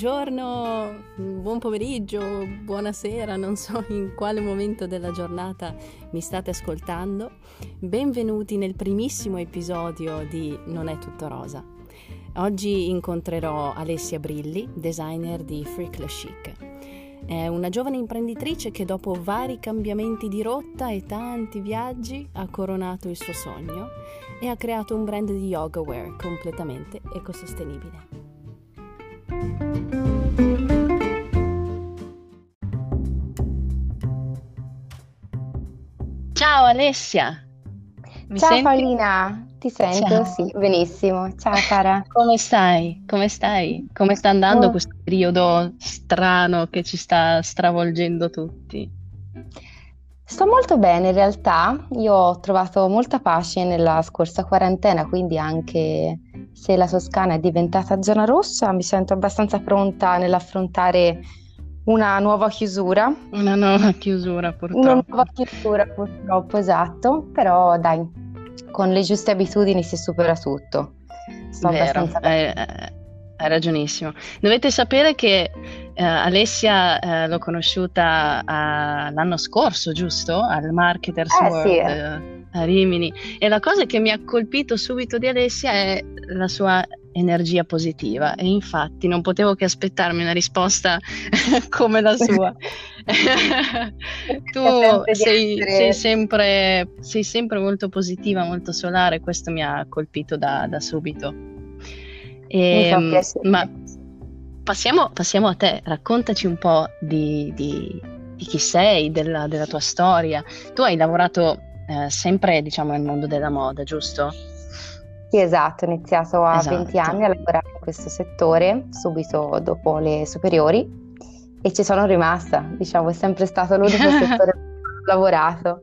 buongiorno, buon pomeriggio, buonasera, non so in quale momento della giornata mi state ascoltando. Benvenuti nel primissimo episodio di Non è tutto rosa. Oggi incontrerò Alessia Brilli, designer di Freak Chic. È una giovane imprenditrice che dopo vari cambiamenti di rotta e tanti viaggi ha coronato il suo sogno e ha creato un brand di yoga wear completamente ecosostenibile. Ciao Alessia. Mi Ciao senti? Paolina, ti sento? Ciao. Sì, benissimo. Ciao cara. Come stai? Come stai? Come sta andando oh. questo periodo strano che ci sta stravolgendo tutti? Sto molto bene in realtà, io ho trovato molta pace nella scorsa quarantena, quindi anche se la Toscana è diventata zona rossa, mi sento abbastanza pronta nell'affrontare una nuova chiusura. Una nuova chiusura purtroppo. Una nuova chiusura purtroppo, esatto, però dai, con le giuste abitudini si supera tutto. Sto Vero, abbastanza... Eh, eh hai ragionissimo. Dovete sapere che eh, Alessia eh, l'ho conosciuta a, l'anno scorso, giusto? Al Marketers eh, World sì. A Rimini. E la cosa che mi ha colpito subito di Alessia è la sua energia positiva e infatti non potevo che aspettarmi una risposta come la sua. tu sei, sei, sempre, sei, sempre, molto positiva, molto solare, questo mi ha colpito da, da subito. E, ehm, ma passiamo, passiamo, a te, raccontaci un po' di, di, di chi sei, della, della, tua storia. Tu hai lavorato eh, sempre, diciamo, nel mondo della moda, giusto? Sì, esatto, ho iniziato a esatto. 20 anni a lavorare in questo settore, subito dopo le superiori, e ci sono rimasta, diciamo, è sempre stato l'unico settore cui ho lavorato.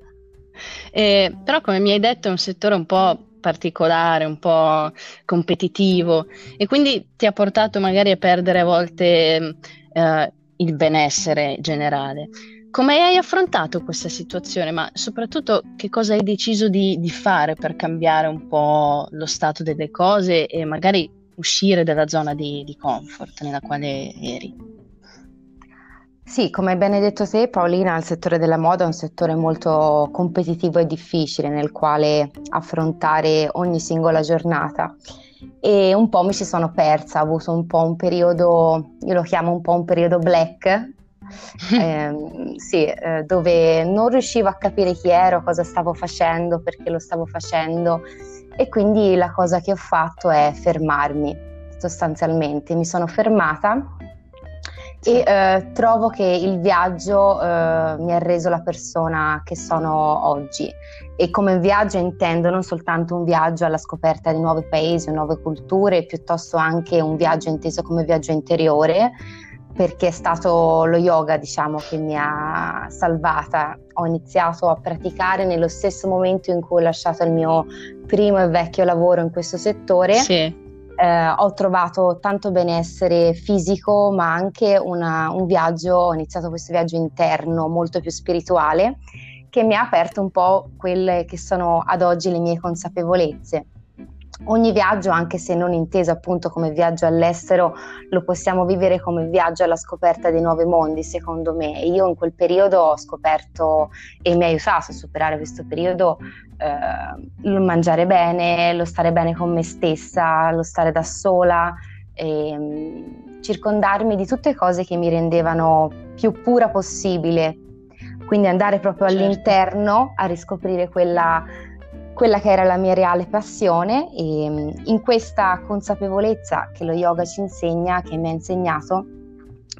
Eh, però come mi hai detto è un settore un po' particolare, un po' competitivo e quindi ti ha portato magari a perdere a volte eh, il benessere generale. Come hai affrontato questa situazione, ma soprattutto che cosa hai deciso di, di fare per cambiare un po' lo stato delle cose e magari uscire dalla zona di, di comfort nella quale eri? Sì, come hai ben detto te, Paolina, il settore della moda è un settore molto competitivo e difficile nel quale affrontare ogni singola giornata e un po' mi ci sono persa, ho avuto un po' un periodo, io lo chiamo un po' un periodo black, eh, sì, eh, dove non riuscivo a capire chi ero, cosa stavo facendo, perché lo stavo facendo. E quindi la cosa che ho fatto è fermarmi sostanzialmente, mi sono fermata e eh, trovo che il viaggio eh, mi ha reso la persona che sono oggi. E come viaggio intendo non soltanto un viaggio alla scoperta di nuovi paesi o nuove culture, piuttosto anche un viaggio inteso come viaggio interiore perché è stato lo yoga, diciamo, che mi ha salvata. Ho iniziato a praticare nello stesso momento in cui ho lasciato il mio primo e vecchio lavoro in questo settore. Sì eh, ho trovato tanto benessere fisico, ma anche una, un viaggio, ho iniziato questo viaggio interno molto più spirituale, che mi ha aperto un po' quelle che sono ad oggi le mie consapevolezze. Ogni viaggio, anche se non inteso appunto come viaggio all'estero, lo possiamo vivere come viaggio alla scoperta dei nuovi mondi, secondo me. Io in quel periodo ho scoperto e mi ha aiutato a superare questo periodo eh, lo mangiare bene, lo stare bene con me stessa, lo stare da sola, e, um, circondarmi di tutte cose che mi rendevano più pura possibile. Quindi andare proprio certo. all'interno a riscoprire quella, quella che era la mia reale passione e um, in questa consapevolezza che lo yoga ci insegna, che mi ha insegnato,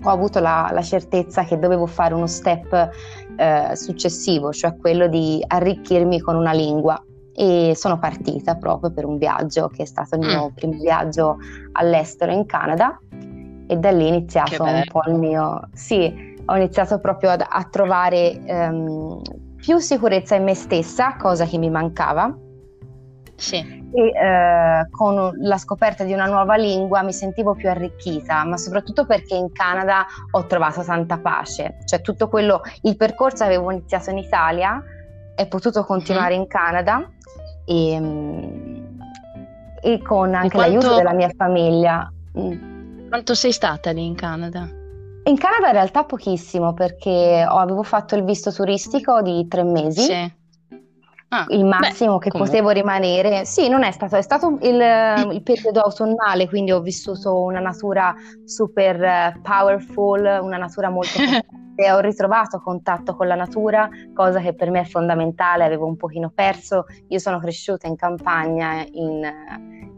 ho avuto la, la certezza che dovevo fare uno step eh, successivo, cioè quello di arricchirmi con una lingua e sono partita proprio per un viaggio che è stato il mio mm. primo viaggio all'estero in Canada e da lì è iniziato un po' il mio... Sì, ho iniziato proprio a, a trovare um, più sicurezza in me stessa, cosa che mi mancava. Sì e eh, con la scoperta di una nuova lingua mi sentivo più arricchita, ma soprattutto perché in Canada ho trovato tanta pace, cioè tutto quello, il percorso avevo iniziato in Italia e potuto continuare mm. in Canada e, e con anche quanto... l'aiuto della mia famiglia. Mm. Quanto sei stata lì in Canada? In Canada in realtà pochissimo perché avevo fatto il visto turistico di tre mesi. Sì. Ah, il massimo beh, che comunque. potevo rimanere. Sì, non è stato, è stato il, il, periodo autunnale, quindi ho vissuto una natura super eh, powerful, una natura molto e ho ritrovato contatto con la natura, cosa che per me è fondamentale, avevo un pochino perso. Io sono cresciuta in campagna, in,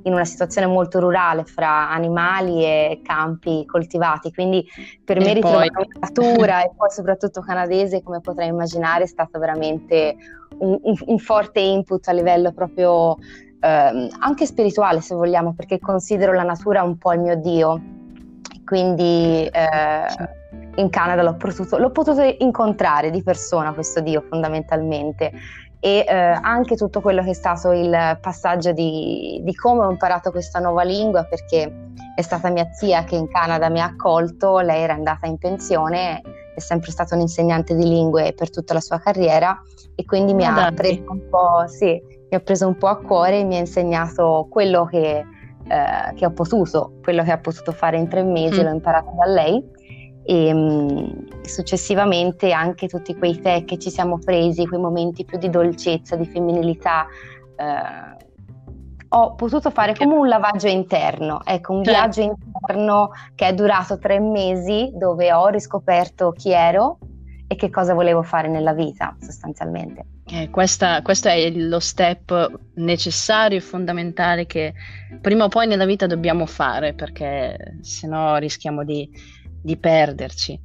in una situazione molto rurale fra animali e campi coltivati, quindi per e me ritrovare la natura e poi soprattutto canadese, come potrai immaginare, è stato veramente un, un, un forte input a livello proprio eh, anche spirituale, se vogliamo, perché considero la natura un po' il mio Dio. Quindi eh, in Canada l'ho potuto, l'ho potuto incontrare di persona questo Dio fondamentalmente e eh, anche tutto quello che è stato il passaggio di, di, come ho imparato questa nuova lingua perché è stata mia zia che in Canada mi ha accolto, lei era andata in pensione, è sempre stata un'insegnante di lingue per tutta la sua carriera e quindi mi, ha preso, un po', sì, mi ha preso un po' a cuore e mi ha insegnato quello che, eh, che ho potuto, quello che ha potuto fare in tre mesi, mm. l'ho imparato da lei e um, successivamente anche tutti quei tè che ci siamo presi, quei momenti più di dolcezza, di femminilità. Eh, ho potuto fare come un lavaggio interno, ecco, un certo. viaggio interno che è durato tre mesi dove ho riscoperto chi ero e che cosa volevo fare nella vita sostanzialmente. Eh, questa, questo è lo step necessario e fondamentale che prima o poi nella vita dobbiamo fare perché sennò rischiamo di, di perderci.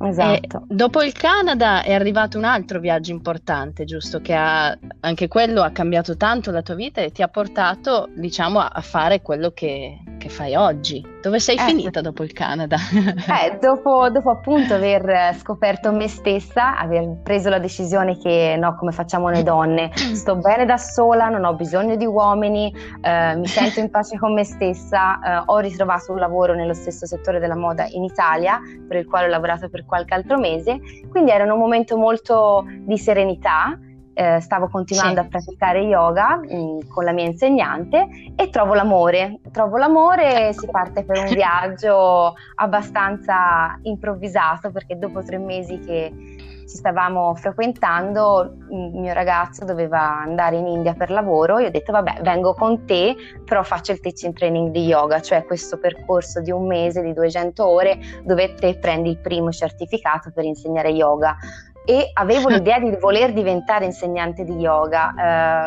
Esatto. E dopo il Canada è arrivato un altro viaggio importante, giusto? Che ha, anche quello ha cambiato tanto la tua vita e ti ha portato, diciamo, a, a fare quello che, che, fai oggi. Dove sei eh. finita dopo il Canada? Eh, dopo, dopo, appunto aver scoperto me stessa, aver preso la decisione che no, come facciamo noi donne, sto bene da sola, non ho bisogno di uomini, eh, mi sento in pace con me stessa, eh, ho ritrovato un lavoro nello stesso settore della moda in Italia, per il quale ho lavorato per qualche altro mese, quindi era un momento molto di serenità. Eh, stavo continuando sì. a praticare yoga mh, mm, con la mia insegnante e trovo l'amore. Trovo l'amore e si parte per un viaggio abbastanza improvvisato perché dopo tre mesi che ci stavamo frequentando, il mio ragazzo doveva andare in India per lavoro, io ho detto vabbè vengo con te, però faccio il teaching training di yoga, cioè questo percorso di un mese, di 200 ore, dove te prendi il primo certificato per insegnare yoga. E avevo l'idea di voler diventare insegnante di yoga.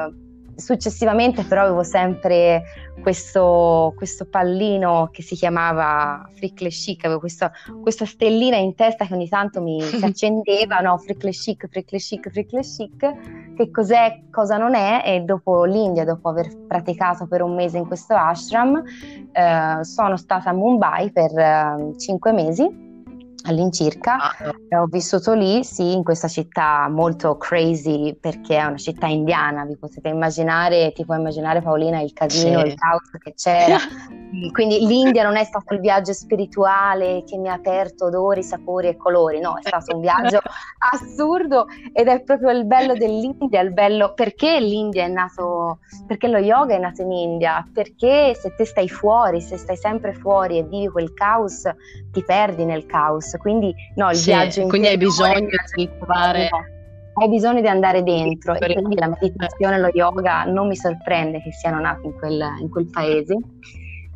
Eh, Successivamente però avevo sempre questo, questo, pallino che si chiamava Frickle Chic, avevo questa, questa, stellina in testa che ogni tanto mi accendeva, no, Frickle Chic, Frickle Chic, Frickle Chic, che cos'è, cosa non è e dopo l'India, dopo aver praticato per un mese in questo ashram, eh, sono stata a Mumbai per eh, cinque mesi all'incirca. Ah. Ho vissuto lì, sì, in questa città molto crazy perché è una città indiana, vi potete immaginare, ti puoi immaginare Paolina il casino, sì. il caos che c'era. Quindi l'India non è stato il viaggio spirituale che mi ha aperto odori, sapori e colori, no, è stato un viaggio assurdo ed è proprio il bello dell'India, il bello perché l'India è nato, perché lo yoga è nato in India, perché se te stai fuori, se stai sempre fuori e vivi quel caos, ti perdi nel caos. Quindi no, il sì, viaggio in Quindi hai bisogno di trovare hai bisogno di andare dentro e quindi la meditazione lo yoga non mi sorprende che siano nati in quel, in quel paese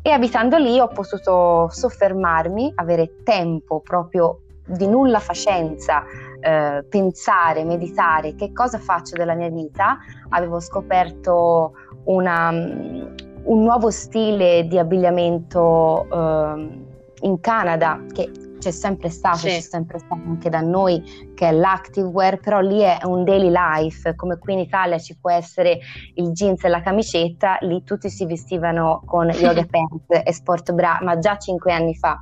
e abitando lì ho potuto soffermarmi, avere tempo proprio di nulla facenza, eh, pensare, meditare che cosa faccio della mia vita. Avevo scoperto una, un nuovo stile di abbigliamento eh, in Canada che c'è sempre stato, sì. c'è sempre stato anche da noi, che è l'activewear, però lì è un daily life, come qui in Italia ci può essere il jeans e la camicetta, lì tutti si vestivano con yoga pants e sport bra, ma già cinque anni fa.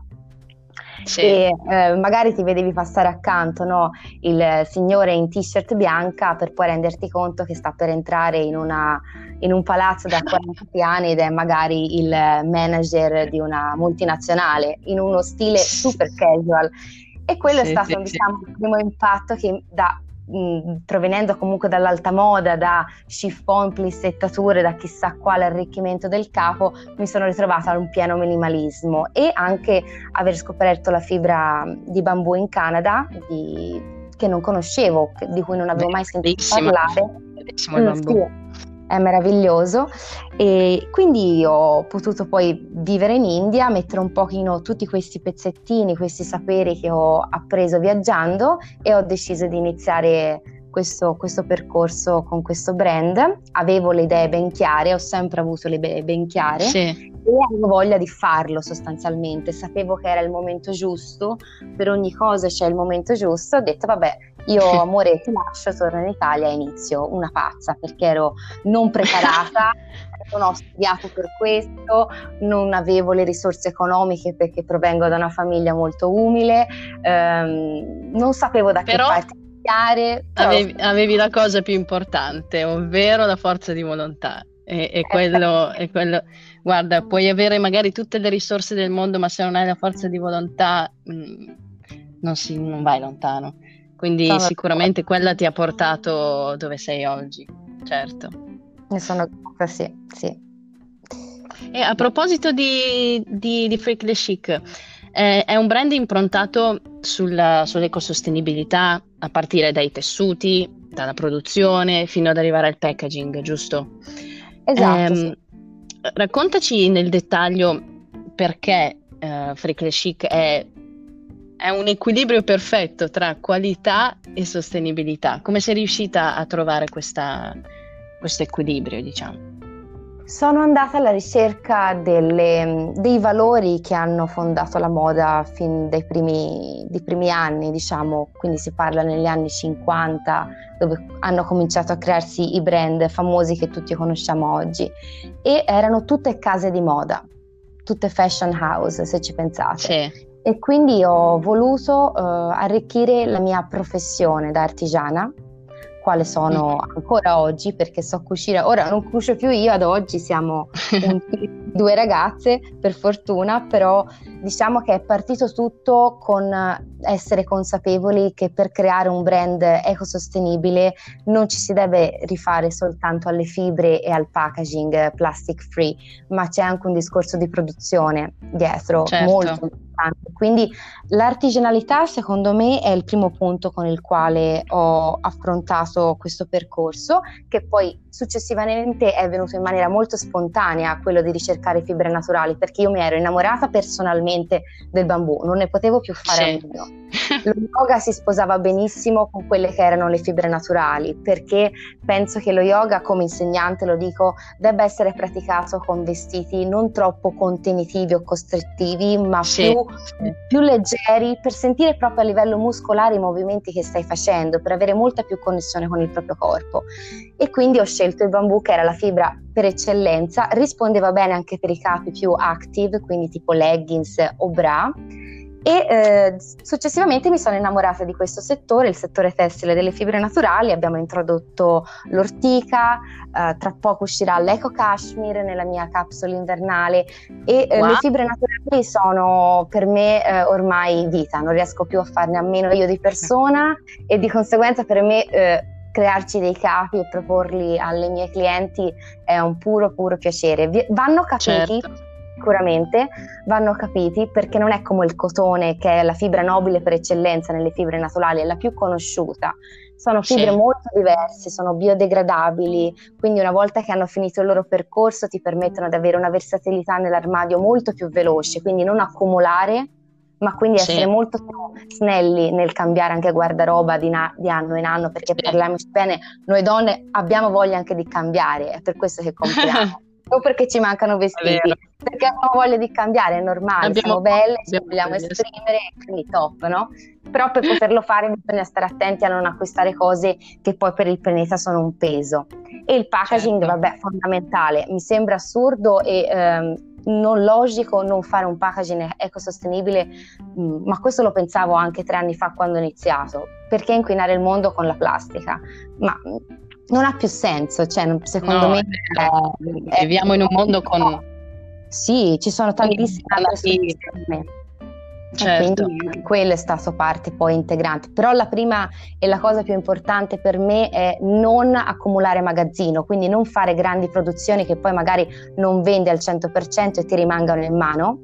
Sì. E eh, magari ti vedevi passare accanto no? il signore in t-shirt bianca per poi renderti conto che sta per entrare in, una, in un palazzo da 40 piani ed è magari il manager di una multinazionale in uno stile super casual. E quello sì, è stato sì, diciamo, il primo impatto che da mh, provenendo comunque dall'alta moda, da chiffon, plissettature, da chissà quale arricchimento del capo, mi sono ritrovata a un pieno minimalismo e anche aver scoperto la fibra di bambù in Canada, di, che non conoscevo, di cui non avevo mai sentito parlare. Bellissimo il mm, bambù. Sì è meraviglioso e quindi ho potuto poi vivere in India, mettere un pochino tutti questi pezzettini, questi saperi che ho appreso viaggiando e ho deciso di iniziare questo, questo percorso con questo brand. Avevo le idee ben chiare, ho sempre avuto le idee ben chiare sì. e avevo voglia di farlo sostanzialmente, sapevo che era il momento giusto, per ogni cosa c'è il momento giusto, ho detto vabbè io amore ti lascio, torno in Italia e inizio una pazza perché ero non preparata, non ho studiato per questo, non avevo le risorse economiche perché provengo da una famiglia molto umile, ehm, non sapevo da Però... che parte iniziare. Però... Avevi, avevi, la cosa più importante, ovvero la forza di volontà. E, e, quello, e quello, guarda, puoi avere magari tutte le risorse del mondo, ma se non hai la forza di volontà, mh, mm, non, si, non vai lontano. Quindi sono sicuramente d'accordo. quella ti ha portato dove sei oggi, certo. Ne sono grata, sì, sì. E a proposito di, di, di Freak the Chic, eh, è un brand improntato sulla, sull'ecosostenibilità a partire dai tessuti, dalla produzione fino ad arrivare al packaging, giusto? Esatto. Eh, sì. Raccontaci nel dettaglio perché eh, Freak the Chic è è un equilibrio perfetto tra qualità e sostenibilità. Come sei riuscita a trovare questa, questo equilibrio, diciamo? Sono andata alla ricerca delle, dei valori che hanno fondato la moda fin dai primi, primi, anni, diciamo, quindi si parla negli anni 50, dove hanno cominciato a crearsi i brand famosi che tutti conosciamo oggi. E erano tutte case di moda, tutte fashion house, se ci pensate. Sì. E quindi ho voluto uh, arricchire la mia professione da artigiana, quale sono mm. ancora oggi, perché so cucire. Ora non cucio più io, ad oggi siamo un, due ragazze, per fortuna, però diciamo che è partito tutto con essere consapevoli che per creare un brand ecosostenibile non ci si deve rifare soltanto alle fibre e al packaging plastic free, ma c'è anche un discorso di produzione dietro certo. molto importante. Quindi l'artigianalità secondo me è il primo punto con il quale ho affrontato questo percorso, che poi successivamente è venuto in maniera molto spontanea quello di ricercare fibre naturali, perché io mi ero innamorata personalmente del bambù, non ne potevo più fare a meno. Lo yoga si sposava benissimo con quelle che erano le fibre naturali, perché penso che lo yoga, come insegnante lo dico, debba essere praticato con vestiti non troppo contenitivi o costrittivi, ma sì. più, più leggeri per sentire proprio a livello muscolare i movimenti che stai facendo, per avere molta più connessione con il proprio corpo. E quindi ho scelto il bambù che era la fibra per eccellenza, rispondeva bene anche per i capi più active, quindi tipo leggings o bra e eh, successivamente mi sono innamorata di questo settore, il settore tessile delle fibre naturali, abbiamo introdotto l'ortica, eh, tra poco uscirà l'eco cashmere nella mia capsula invernale. E eh, wow. le fibre naturali sono per me eh, ormai vita, non riesco più a farne a meno io di persona. E di conseguenza per me eh, crearci dei capi e proporli alle mie clienti è un puro puro piacere. Vanno capiti? Certo sicuramente vanno capiti perché non è come il cotone che è la fibra nobile per eccellenza nelle fibre naturali, è la più conosciuta. Sono fibre sì. molto diverse, sono biodegradabili, quindi una volta che hanno finito il loro percorso ti permettono di avere una versatilità nell'armadio molto più veloce, quindi non accumulare, ma quindi sì. essere molto snelli nel cambiare anche guardaroba di, na- di anno in anno, perché sì. parliamoci bene, noi donne abbiamo voglia anche di cambiare, è per questo che compriamo. O perché ci mancano vestiti, perché abbiamo voglia di cambiare, è normale, abbiamo, siamo belle, ci vogliamo esprimere, quindi top, no? Però per poterlo fare bisogna stare attenti a non acquistare cose che poi per il pianeta sono un peso. E il packaging, certo. vabbè, fondamentale. Mi sembra assurdo e ehm, non logico non fare un packaging ecosostenibile, mm, ma questo lo pensavo anche tre anni fa quando ho iniziato. Perché inquinare il mondo con la plastica? Ma non ha più senso, cioè, secondo no, me... È, viviamo in un mondo con... Sì, ci sono tantissime altre soluzioni. Certo. quello è stato parte poi integrante. Però la prima e la cosa più importante per me è non accumulare magazzino, quindi non fare grandi produzioni che poi magari non vendi al 100% e ti rimangano in mano.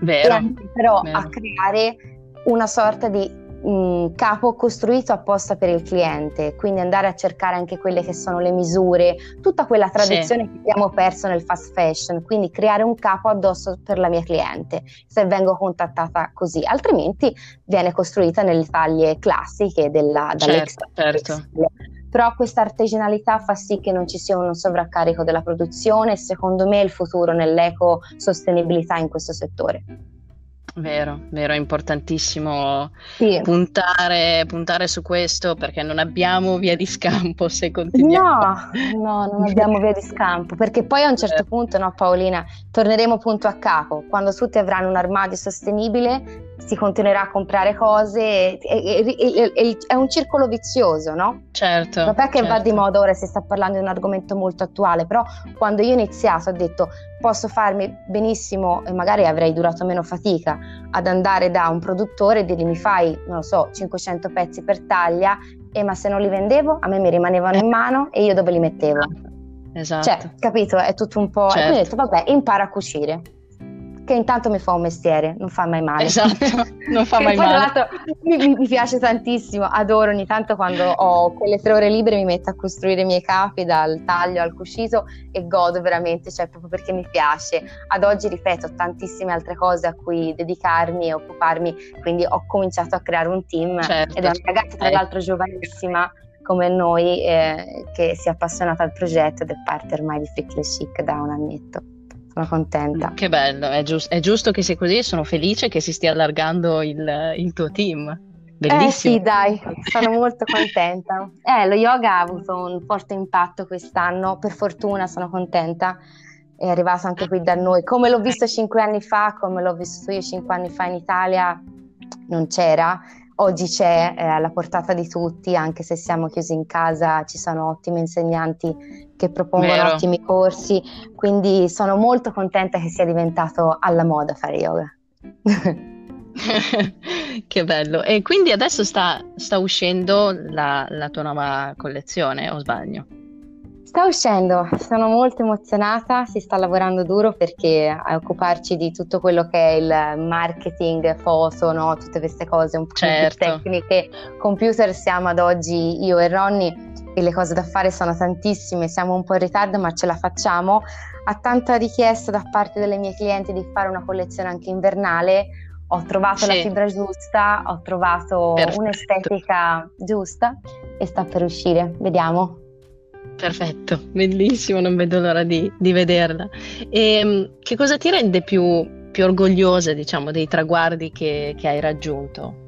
Vero. però vero. a creare una sorta di mh, capo costruito apposta per il cliente, quindi andare a cercare anche quelle che sono le misure, tutta quella tradizione sì. che abbiamo perso nel fast fashion, quindi creare un capo addosso per la mia cliente, se vengo contattata così, altrimenti viene costruita nelle taglie classiche della, certo, certo. Però questa artigianalità fa sì che non ci sia un sovraccarico della produzione e secondo me è il futuro nell'eco-sostenibilità in questo settore. Vero, vero, è importantissimo sì. puntare, puntare, su questo perché non abbiamo via di scampo se continuiamo. No, no, non abbiamo via di scampo perché poi a un certo punto, no Paolina, torneremo punto a capo. Quando tutti avranno un armadio sostenibile si continuerà a comprare cose, e, e, e, è un circolo vizioso, no? Certo. Non perché certo. va di moda ora si sta parlando di un argomento molto attuale, però quando io ho iniziato ho detto posso farmi benissimo e magari avrei durato meno fatica ad andare da un produttore e dirgli mi fai, non lo so, 500 pezzi per taglia e ma se non li vendevo a me mi rimanevano in mano e io dove li mettevo? Esatto. Cioè, capito? È tutto un po'... Certo. E quindi ho detto vabbè, impara a cucire che intanto mi fa un mestiere, non fa mai male. Esatto, non fa mai male. Tra mi, mi, piace tantissimo, adoro ogni tanto quando ho quelle tre ore libere mi metto a costruire i miei capi dal taglio al cuscito e godo veramente, cioè proprio perché mi piace. Ad oggi, ripeto, ho tantissime altre cose a cui dedicarmi e occuparmi, quindi ho cominciato a creare un team certo. ed è una ragazza tra l'altro giovanissima come noi eh, che si è appassionata al progetto ed è parte ormai di Freakly Chic da un annetto sono contenta. Che bello, è, giust- è, giusto che sia così e sono felice che si stia allargando il, il tuo team. Bellissimo. Eh sì, dai, sono molto contenta. Eh, lo yoga ha avuto un forte impatto quest'anno, per fortuna sono contenta. È arrivato anche qui da noi. Come l'ho visto cinque anni fa, come l'ho visto io cinque anni fa in Italia, non c'era. Oggi c'è è alla portata di tutti, anche se siamo chiusi in casa, ci sono ottimi insegnanti che propongono Vero. ottimi corsi, quindi sono molto contenta che sia diventato alla moda fare yoga. che bello. E quindi adesso sta, sta uscendo la, la tua nuova collezione, o sbaglio? Sta uscendo, sono molto emozionata, si sta lavorando duro perché a occuparci di tutto quello che è il marketing, foto, no? tutte queste cose un po' certo. tecniche, computer siamo ad oggi io e Ronnie e le cose da fare sono tantissime, siamo un po' in ritardo ma ce la facciamo. Ha tanta richiesta da parte delle mie clienti di fare una collezione anche invernale. Ho trovato sì. la fibra giusta, ho trovato Perfetto. un'estetica giusta e sta per uscire. Vediamo. Perfetto, bellissimo, non vedo l'ora di, di vederla. E ehm, che cosa ti rende più, più orgogliosa, diciamo, dei traguardi che, che hai raggiunto?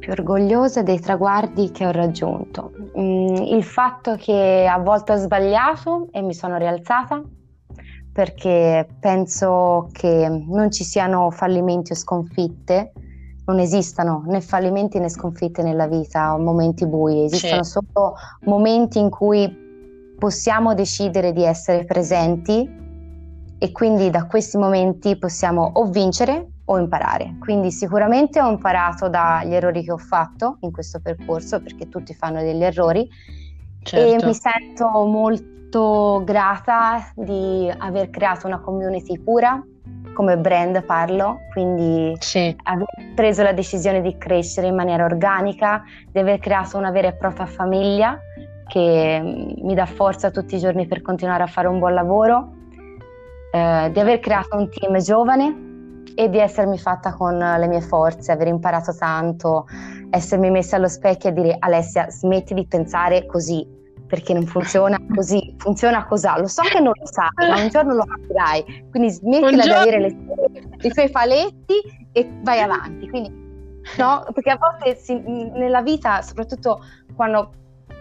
più orgogliosa dei traguardi che ho raggiunto. Mm, il fatto che a volte ho sbagliato e mi sono rialzata perché penso che non ci siano fallimenti o sconfitte, non esistano né fallimenti né sconfitte nella vita o momenti bui, esistono sì. solo momenti in cui possiamo decidere di essere presenti e quindi da questi momenti possiamo o vincere o imparare. Quindi sicuramente ho imparato dagli errori che ho fatto in questo percorso, perché tutti fanno degli errori, certo. e mi sento molto grata di aver creato una community pura, come brand parlo, quindi sì. aver preso la decisione di crescere in maniera organica, di aver creato una vera e propria famiglia che mm, mi dà forza tutti i giorni per continuare a fare un buon lavoro, eh, di aver creato un team giovane e di essermi fatta con le mie forze, aver imparato tanto, essermi messa allo specchio e dire Alessia smetti di pensare così perché non funziona così, funziona così. Lo so che non lo sai, ma un giorno lo capirai. Quindi smettila di avere le, i tuoi paletti e vai avanti. Quindi, no? Perché a volte si, nella vita, soprattutto quando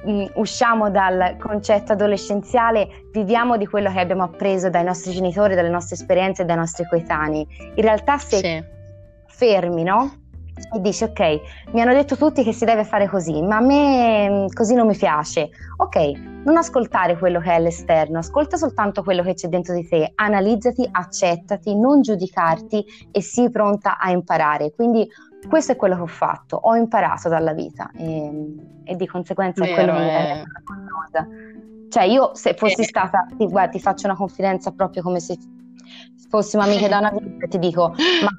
mh, usciamo dal concetto adolescenziale, viviamo di quello che abbiamo appreso dai nostri genitori, dalle nostre esperienze dai nostri coetanei. In realtà se sì. fermi, no? E dici ok, mi hanno detto tutti che si deve fare così, ma a me mm, così non mi piace. Ok, non ascoltare quello che è all'esterno, ascolta soltanto quello che c'è dentro di te, analizzati, accettati, non giudicarti e sii pronta a imparare. Quindi questo è quello che ho fatto, ho imparato dalla vita e, e di conseguenza Vero, è quello che mi è cosa. Cioè io se fossi eh. stata, ti, guarda, ti faccio una confidenza proprio come se fossimo amiche da una vita, ti dico, ma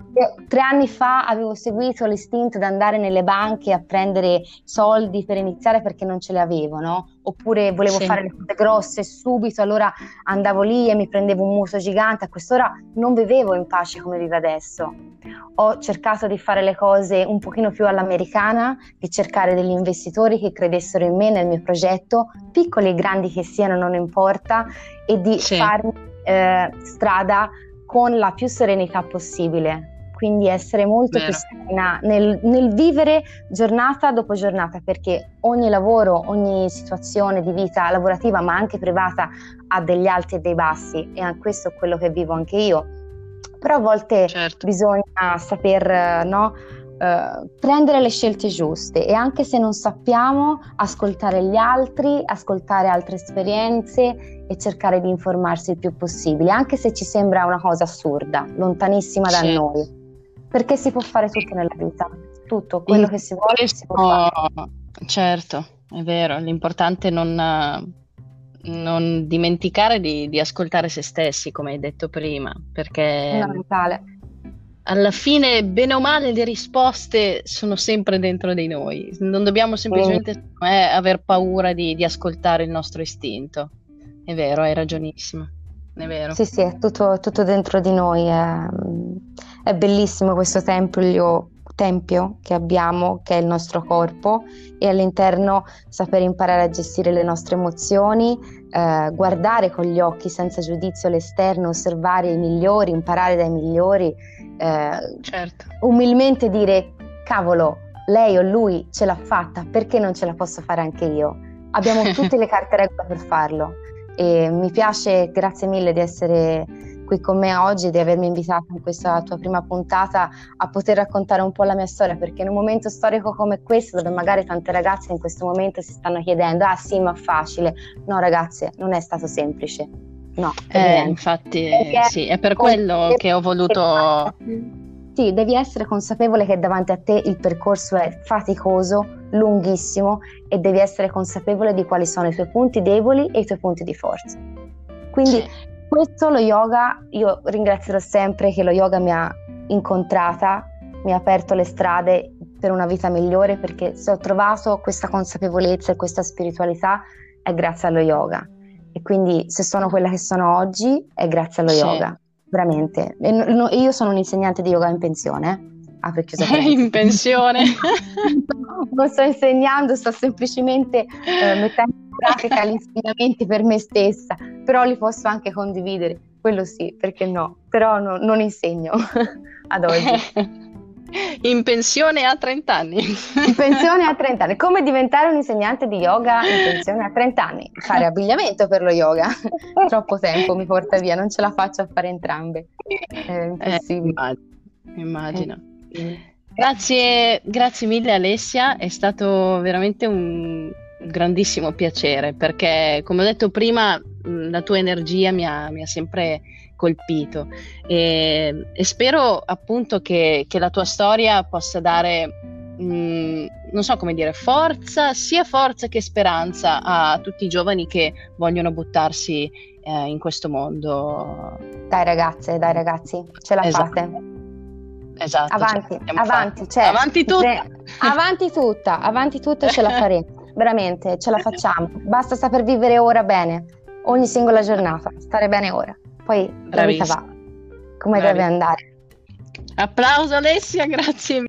tre anni fa avevo seguito l'istinto di andare nelle banche a prendere soldi per iniziare perché non ce li avevo, no? Oppure volevo sì. fare le cose grosse subito, allora andavo lì e mi prendevo un muso gigante. A quest'ora non vivevo in pace come vivo adesso. Ho cercato di fare le cose un pochino più all'americana, di cercare degli investitori che credessero in me, nel mio progetto, piccoli e grandi che siano, non importa, e di sì. farmi eh, strada con la più serenità possibile. Quindi essere molto Vero. più serena nel, nel, vivere giornata dopo giornata, perché ogni lavoro, ogni situazione di vita lavorativa, ma anche privata, ha degli alti e dei bassi, e questo è quello che vivo anche io. Però a volte certo. bisogna saper no, uh, prendere le scelte giuste e anche se non sappiamo, ascoltare gli altri, ascoltare altre esperienze e cercare di informarsi il più possibile, anche se ci sembra una cosa assurda, lontanissima da sì. noi, perché si può fare tutto nella vita, tutto quello in che si vuole questo, si può fare. Certo, è vero, l'importante è non, non dimenticare di, di, ascoltare se stessi, come hai detto prima, perché... Fondamentale. Alla fine, bene o male, le risposte sono sempre dentro di noi. Non dobbiamo semplicemente mm. eh, aver paura di, di ascoltare il nostro istinto. È vero, hai ragionissimo. È vero. Sì, sì, è tutto, tutto dentro di noi. È, è bellissimo questo tempio, tempio che abbiamo, che è il nostro corpo, e all'interno sapere imparare a gestire le nostre emozioni, eh, guardare con gli occhi senza giudizio l'esterno, osservare i migliori, imparare dai migliori. Eh, certo. Umilmente dire, cavolo, lei o lui ce l'ha fatta, perché non ce la posso fare anche io? Abbiamo tutte le carte regola per farlo e mi piace, grazie mille di essere qui con me oggi, di avermi invitato in questa tua prima puntata a poter raccontare un po' la mia storia, perché in un momento storico come questo, dove magari tante ragazze in questo momento si stanno chiedendo, ah sì, ma facile. No ragazze, non è stato semplice. No, eh, infatti sì, è per quello che ho voluto sì, devi essere consapevole che davanti a te il percorso è faticoso, lunghissimo e devi essere consapevole di quali sono i tuoi punti deboli e i tuoi punti di forza. Quindi sì. Questo lo yoga, io ringrazierò sempre che lo yoga mi ha incontrata, mi ha aperto le strade per una vita migliore perché se ho trovato questa consapevolezza e questa spiritualità è grazie allo yoga. E quindi se sono quella che sono oggi è grazie allo sì. yoga veramente. E no, io sono un insegnante di yoga in pensione. Apri chiusa in pensione? non sto insegnando, sto semplicemente eh, mettendo pratica gli insegnamenti per me stessa, però li posso anche condividere, quello sì, perché no, però no, non insegno ad oggi. In pensione a 30 anni. In pensione a 30 anni. Come diventare un insegnante di yoga in pensione a 30 anni? Fare abbigliamento per lo yoga. Troppo tempo mi porta via, non ce la faccio a fare entrambe. È impossibile. Eh, immagino. Eh, grazie, grazie mille Alessia, è stato veramente un grandissimo piacere perché come ho detto prima la tua energia mi ha, mi ha sempre colpito e, e spero appunto che, che, la tua storia possa dare, mh, non so come dire, forza, sia forza che speranza a tutti i giovani che vogliono buttarsi eh, in questo mondo. Dai ragazze, dai ragazzi, ce la esatto. fate. Esatto. Avanti, avanti, cioè, avanti tutta. Avanti tutta, avanti tutta ce la faremo. Veramente, ce la facciamo. Basta saper vivere ora bene, ogni singola giornata, stare bene ora poi la vita va come Bravi. deve andare. Applauso Alessia, grazie